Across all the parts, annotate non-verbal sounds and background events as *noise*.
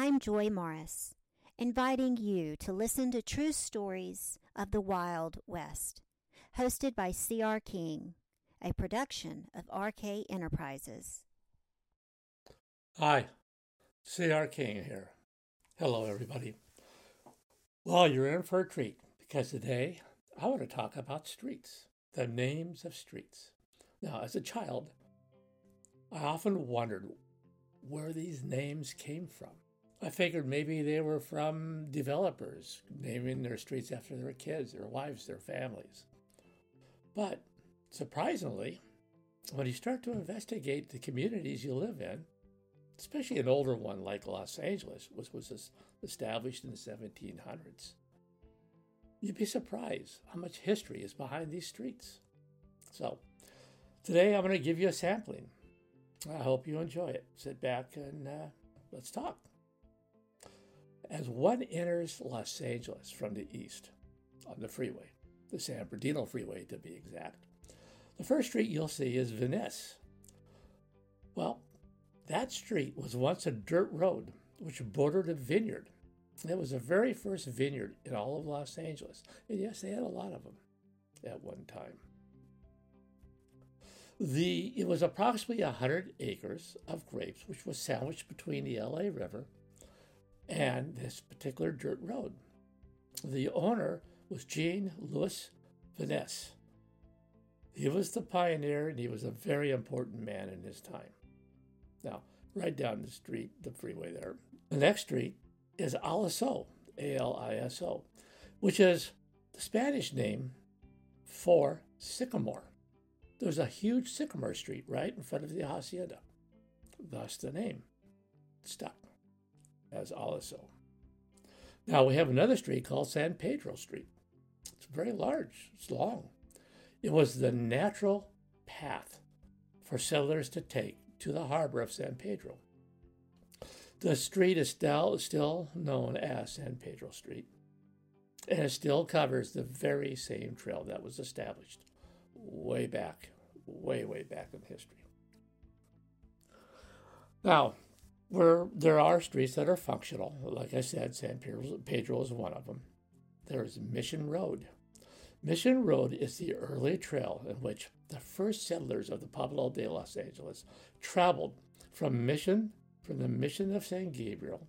I'm Joy Morris, inviting you to listen to true stories of the Wild West, hosted by C.R. King, a production of RK Enterprises. Hi, C.R. King here. Hello, everybody. Well, you're in for a treat because today I want to talk about streets, the names of streets. Now, as a child, I often wondered where these names came from. I figured maybe they were from developers naming their streets after their kids, their wives, their families. But surprisingly, when you start to investigate the communities you live in, especially an older one like Los Angeles, which was established in the 1700s, you'd be surprised how much history is behind these streets. So, today I'm going to give you a sampling. I hope you enjoy it. Sit back and uh, let's talk. As one enters Los Angeles from the east on the freeway, the San Bernardino Freeway to be exact, the first street you'll see is Venice. Well, that street was once a dirt road which bordered a vineyard. It was the very first vineyard in all of Los Angeles. And yes, they had a lot of them at one time. The, it was approximately 100 acres of grapes, which was sandwiched between the LA River and this particular dirt road. The owner was Jean Louis Vignes. He was the pioneer and he was a very important man in his time. Now, right down the street, the freeway there, the next street is Aliso, A L I S O, which is the Spanish name for sycamore. There's a huge sycamore street right in front of the hacienda. Thus the name stuck as Aliso. Now we have another street called San Pedro Street. It's very large, it's long. It was the natural path for settlers to take to the harbor of San Pedro. The street is still, still known as San Pedro Street, and it still covers the very same trail that was established way back, way, way back in history. Now, where there are streets that are functional, like I said, San Pedro is one of them. There's Mission Road. Mission Road is the early trail in which the first settlers of the Pueblo de Los Angeles traveled from Mission, from the Mission of San Gabriel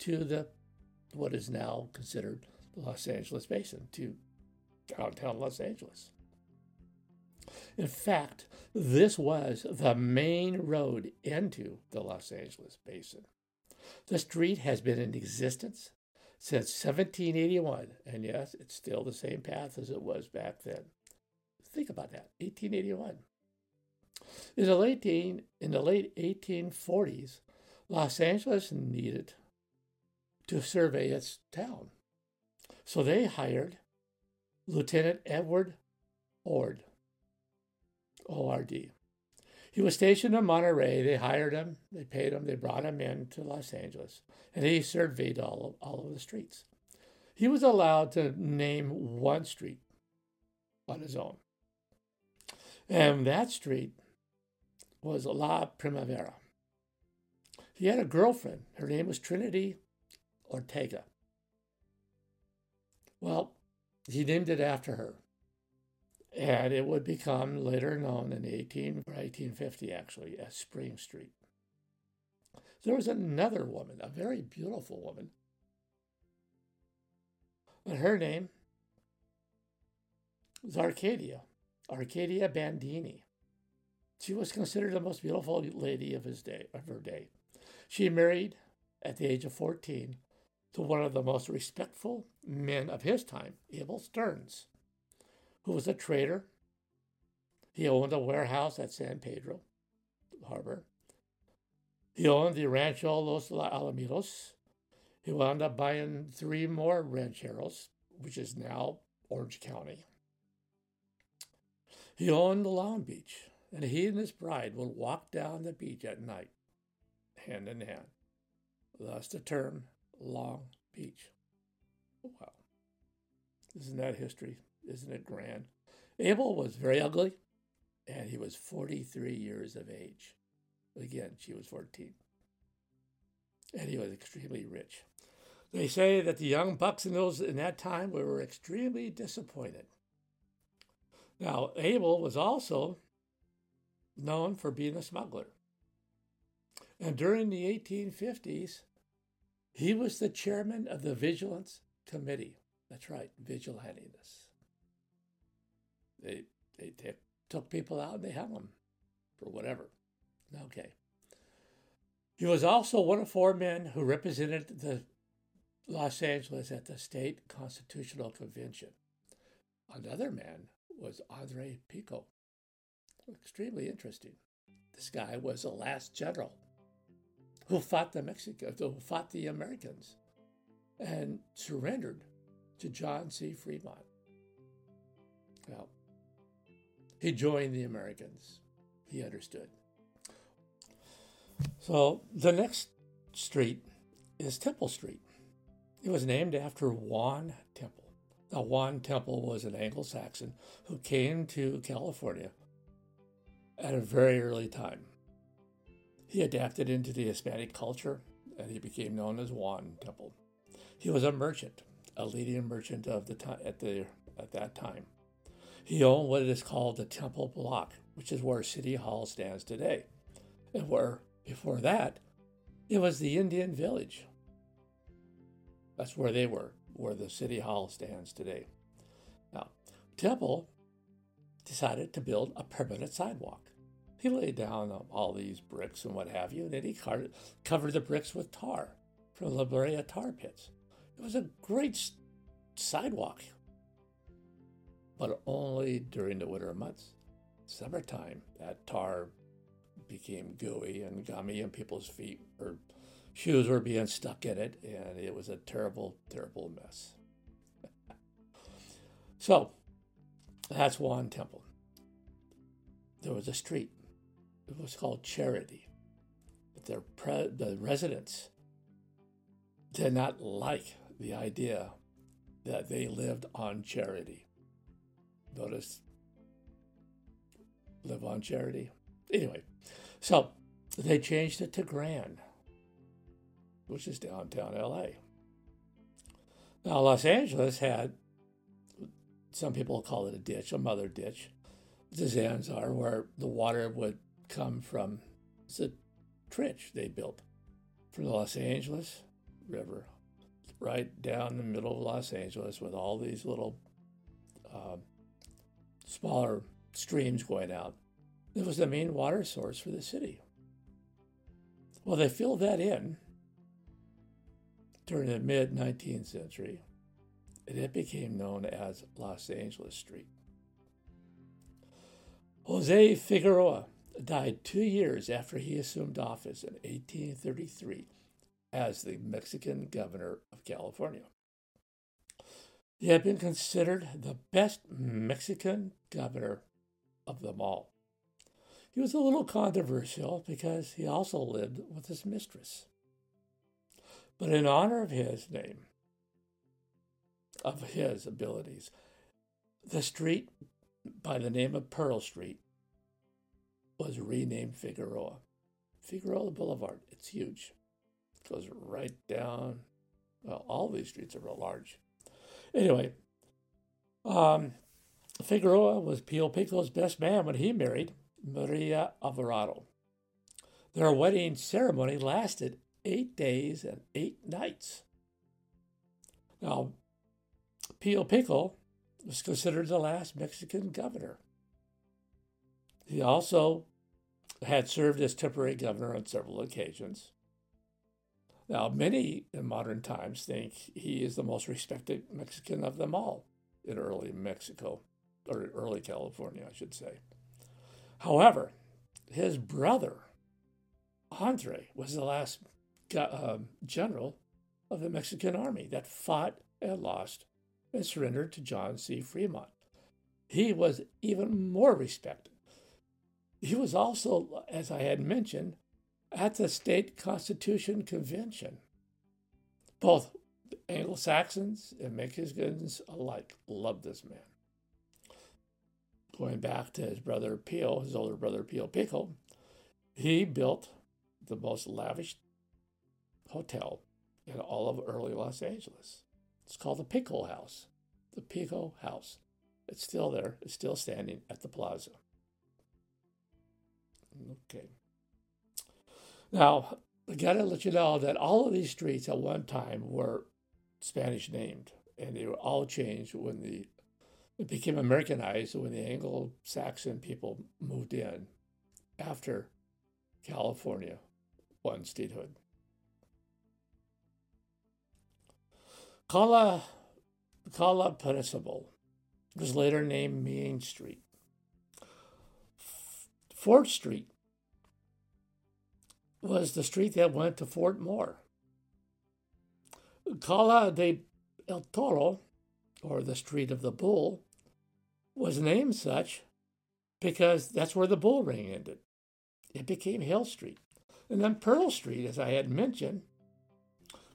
to the what is now considered the Los Angeles Basin, to downtown Los Angeles. In fact, this was the main road into the Los Angeles basin. The street has been in existence since 1781, and yes, it's still the same path as it was back then. Think about that, 1881. In the late, in the late 1840s, Los Angeles needed to survey its town. So they hired Lieutenant Edward Ord ORD. He was stationed in Monterey. They hired him, they paid him, they brought him in to Los Angeles, and he surveyed all of, all of the streets. He was allowed to name one street on his own. And that street was La Primavera. He had a girlfriend. Her name was Trinity Ortega. Well, he named it after her and it would become later known in 18, 1850 actually as Spring Street. There was another woman, a very beautiful woman, but her name was Arcadia, Arcadia Bandini. She was considered the most beautiful lady of his day, of her day. She married at the age of 14 to one of the most respectful men of his time, Abel Stearns who was a trader. He owned a warehouse at San Pedro Harbor. He owned the Rancho Los Alamitos. He wound up buying three more rancheros, which is now Orange County. He owned the Long Beach, and he and his bride would walk down the beach at night, hand in hand. Thus the term Long Beach. Wow. Isn't that history? Isn't it grand? Abel was very ugly, and he was 43 years of age. Again, she was 14. and he was extremely rich. They say that the young bucks in those in that time were extremely disappointed. Now, Abel was also known for being a smuggler. And during the 1850s, he was the chairman of the Vigilance Committee. That's right, vigilantiness. They, they, they took people out and they hung them for whatever. Okay. He was also one of four men who represented the Los Angeles at the State Constitutional Convention. Another man was Andre Pico. Extremely interesting. This guy was the last general who fought the Mexicans, uh, who fought the Americans, and surrendered to John C. Fremont. Well, he joined the Americans. He understood. So the next street is Temple Street. It was named after Juan Temple. Now, Juan Temple was an Anglo Saxon who came to California at a very early time. He adapted into the Hispanic culture and he became known as Juan Temple. He was a merchant, a leading merchant of the time at the at that time. He owned what is called the Temple Block, which is where City Hall stands today, and where before that it was the Indian Village. That's where they were, where the City Hall stands today. Now, Temple decided to build a permanent sidewalk. He laid down all these bricks and what have you, and then he covered the bricks with tar from La Brea tar pits. It was a great sidewalk, but only during the winter months. Summertime, that tar became gooey and gummy, and people's feet or shoes were being stuck in it, and it was a terrible, terrible mess. *laughs* so, that's Juan Temple. There was a street. It was called Charity. But their pre- the residents did not like the idea that they lived on charity. Notice, live on charity. Anyway, so they changed it to Grand, which is downtown LA. Now, Los Angeles had, some people call it a ditch, a mother ditch, the Zanja, where the water would come from. It's a trench they built from the Los Angeles River right down the middle of Los Angeles with all these little uh, smaller streams going out. It was the main water source for the city. Well, they filled that in during the mid 19th century, and it became known as Los Angeles Street. Jose Figueroa died two years after he assumed office in 1833 as the Mexican governor of California. He had been considered the best Mexican governor of them all. He was a little controversial because he also lived with his mistress. But in honor of his name, of his abilities, the street by the name of Pearl Street was renamed Figueroa. Figueroa Boulevard. It's huge. It goes right down. Well, all these streets are real large. Anyway, um, Figueroa was Pio Pico's best man when he married Maria Alvarado. Their wedding ceremony lasted eight days and eight nights. Now, Pio Pico was considered the last Mexican governor. He also had served as temporary governor on several occasions. Now, many in modern times think he is the most respected Mexican of them all in early Mexico, or early California, I should say. However, his brother, Andre, was the last uh, general of the Mexican army that fought and lost and surrendered to John C. Fremont. He was even more respected. He was also, as I had mentioned, at the State Constitution Convention. Both Anglo Saxons and Mexicans alike loved this man. Going back to his brother Pio, his older brother Pio Pico, he built the most lavish hotel in all of early Los Angeles. It's called the Pico House. The Pico House. It's still there. It's still standing at the plaza. Okay. Now, I got to let you know that all of these streets at one time were Spanish named, and they were all changed when the it became Americanized when the Anglo-Saxon people moved in after California won statehood. Kala, Kala Principal was later named Main Street. Fort Street was the street that went to Fort Moore. Cala de El Toro, or the Street of the Bull, was named such because that's where the bull ring ended. It became Hill Street. And then Pearl Street, as I had mentioned,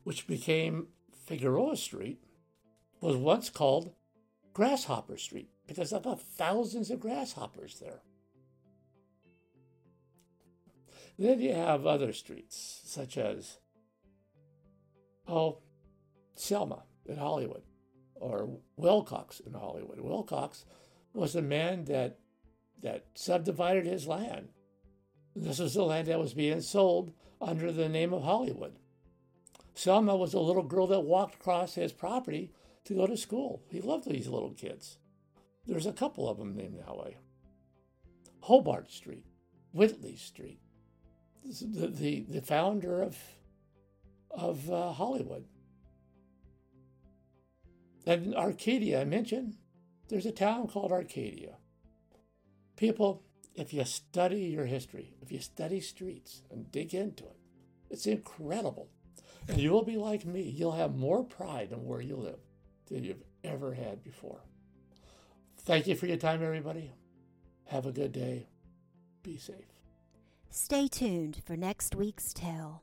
which became Figueroa Street, was once called Grasshopper Street because of the thousands of grasshoppers there. Then you have other streets, such as, oh, Selma in Hollywood, or Wilcox in Hollywood. Wilcox was a man that that subdivided his land. This was the land that was being sold under the name of Hollywood. Selma was a little girl that walked across his property to go to school. He loved these little kids. There's a couple of them named that way. Hobart Street, Whitley Street, the, the, the founder of, of uh, Hollywood. And Arcadia, I mentioned, there's a town called Arcadia. People, if you study your history, if you study streets and dig into it, it's incredible. And you will be like me. You'll have more pride in where you live than you've ever had before. Thank you for your time, everybody. Have a good day. Be safe. Stay tuned for next week's tale.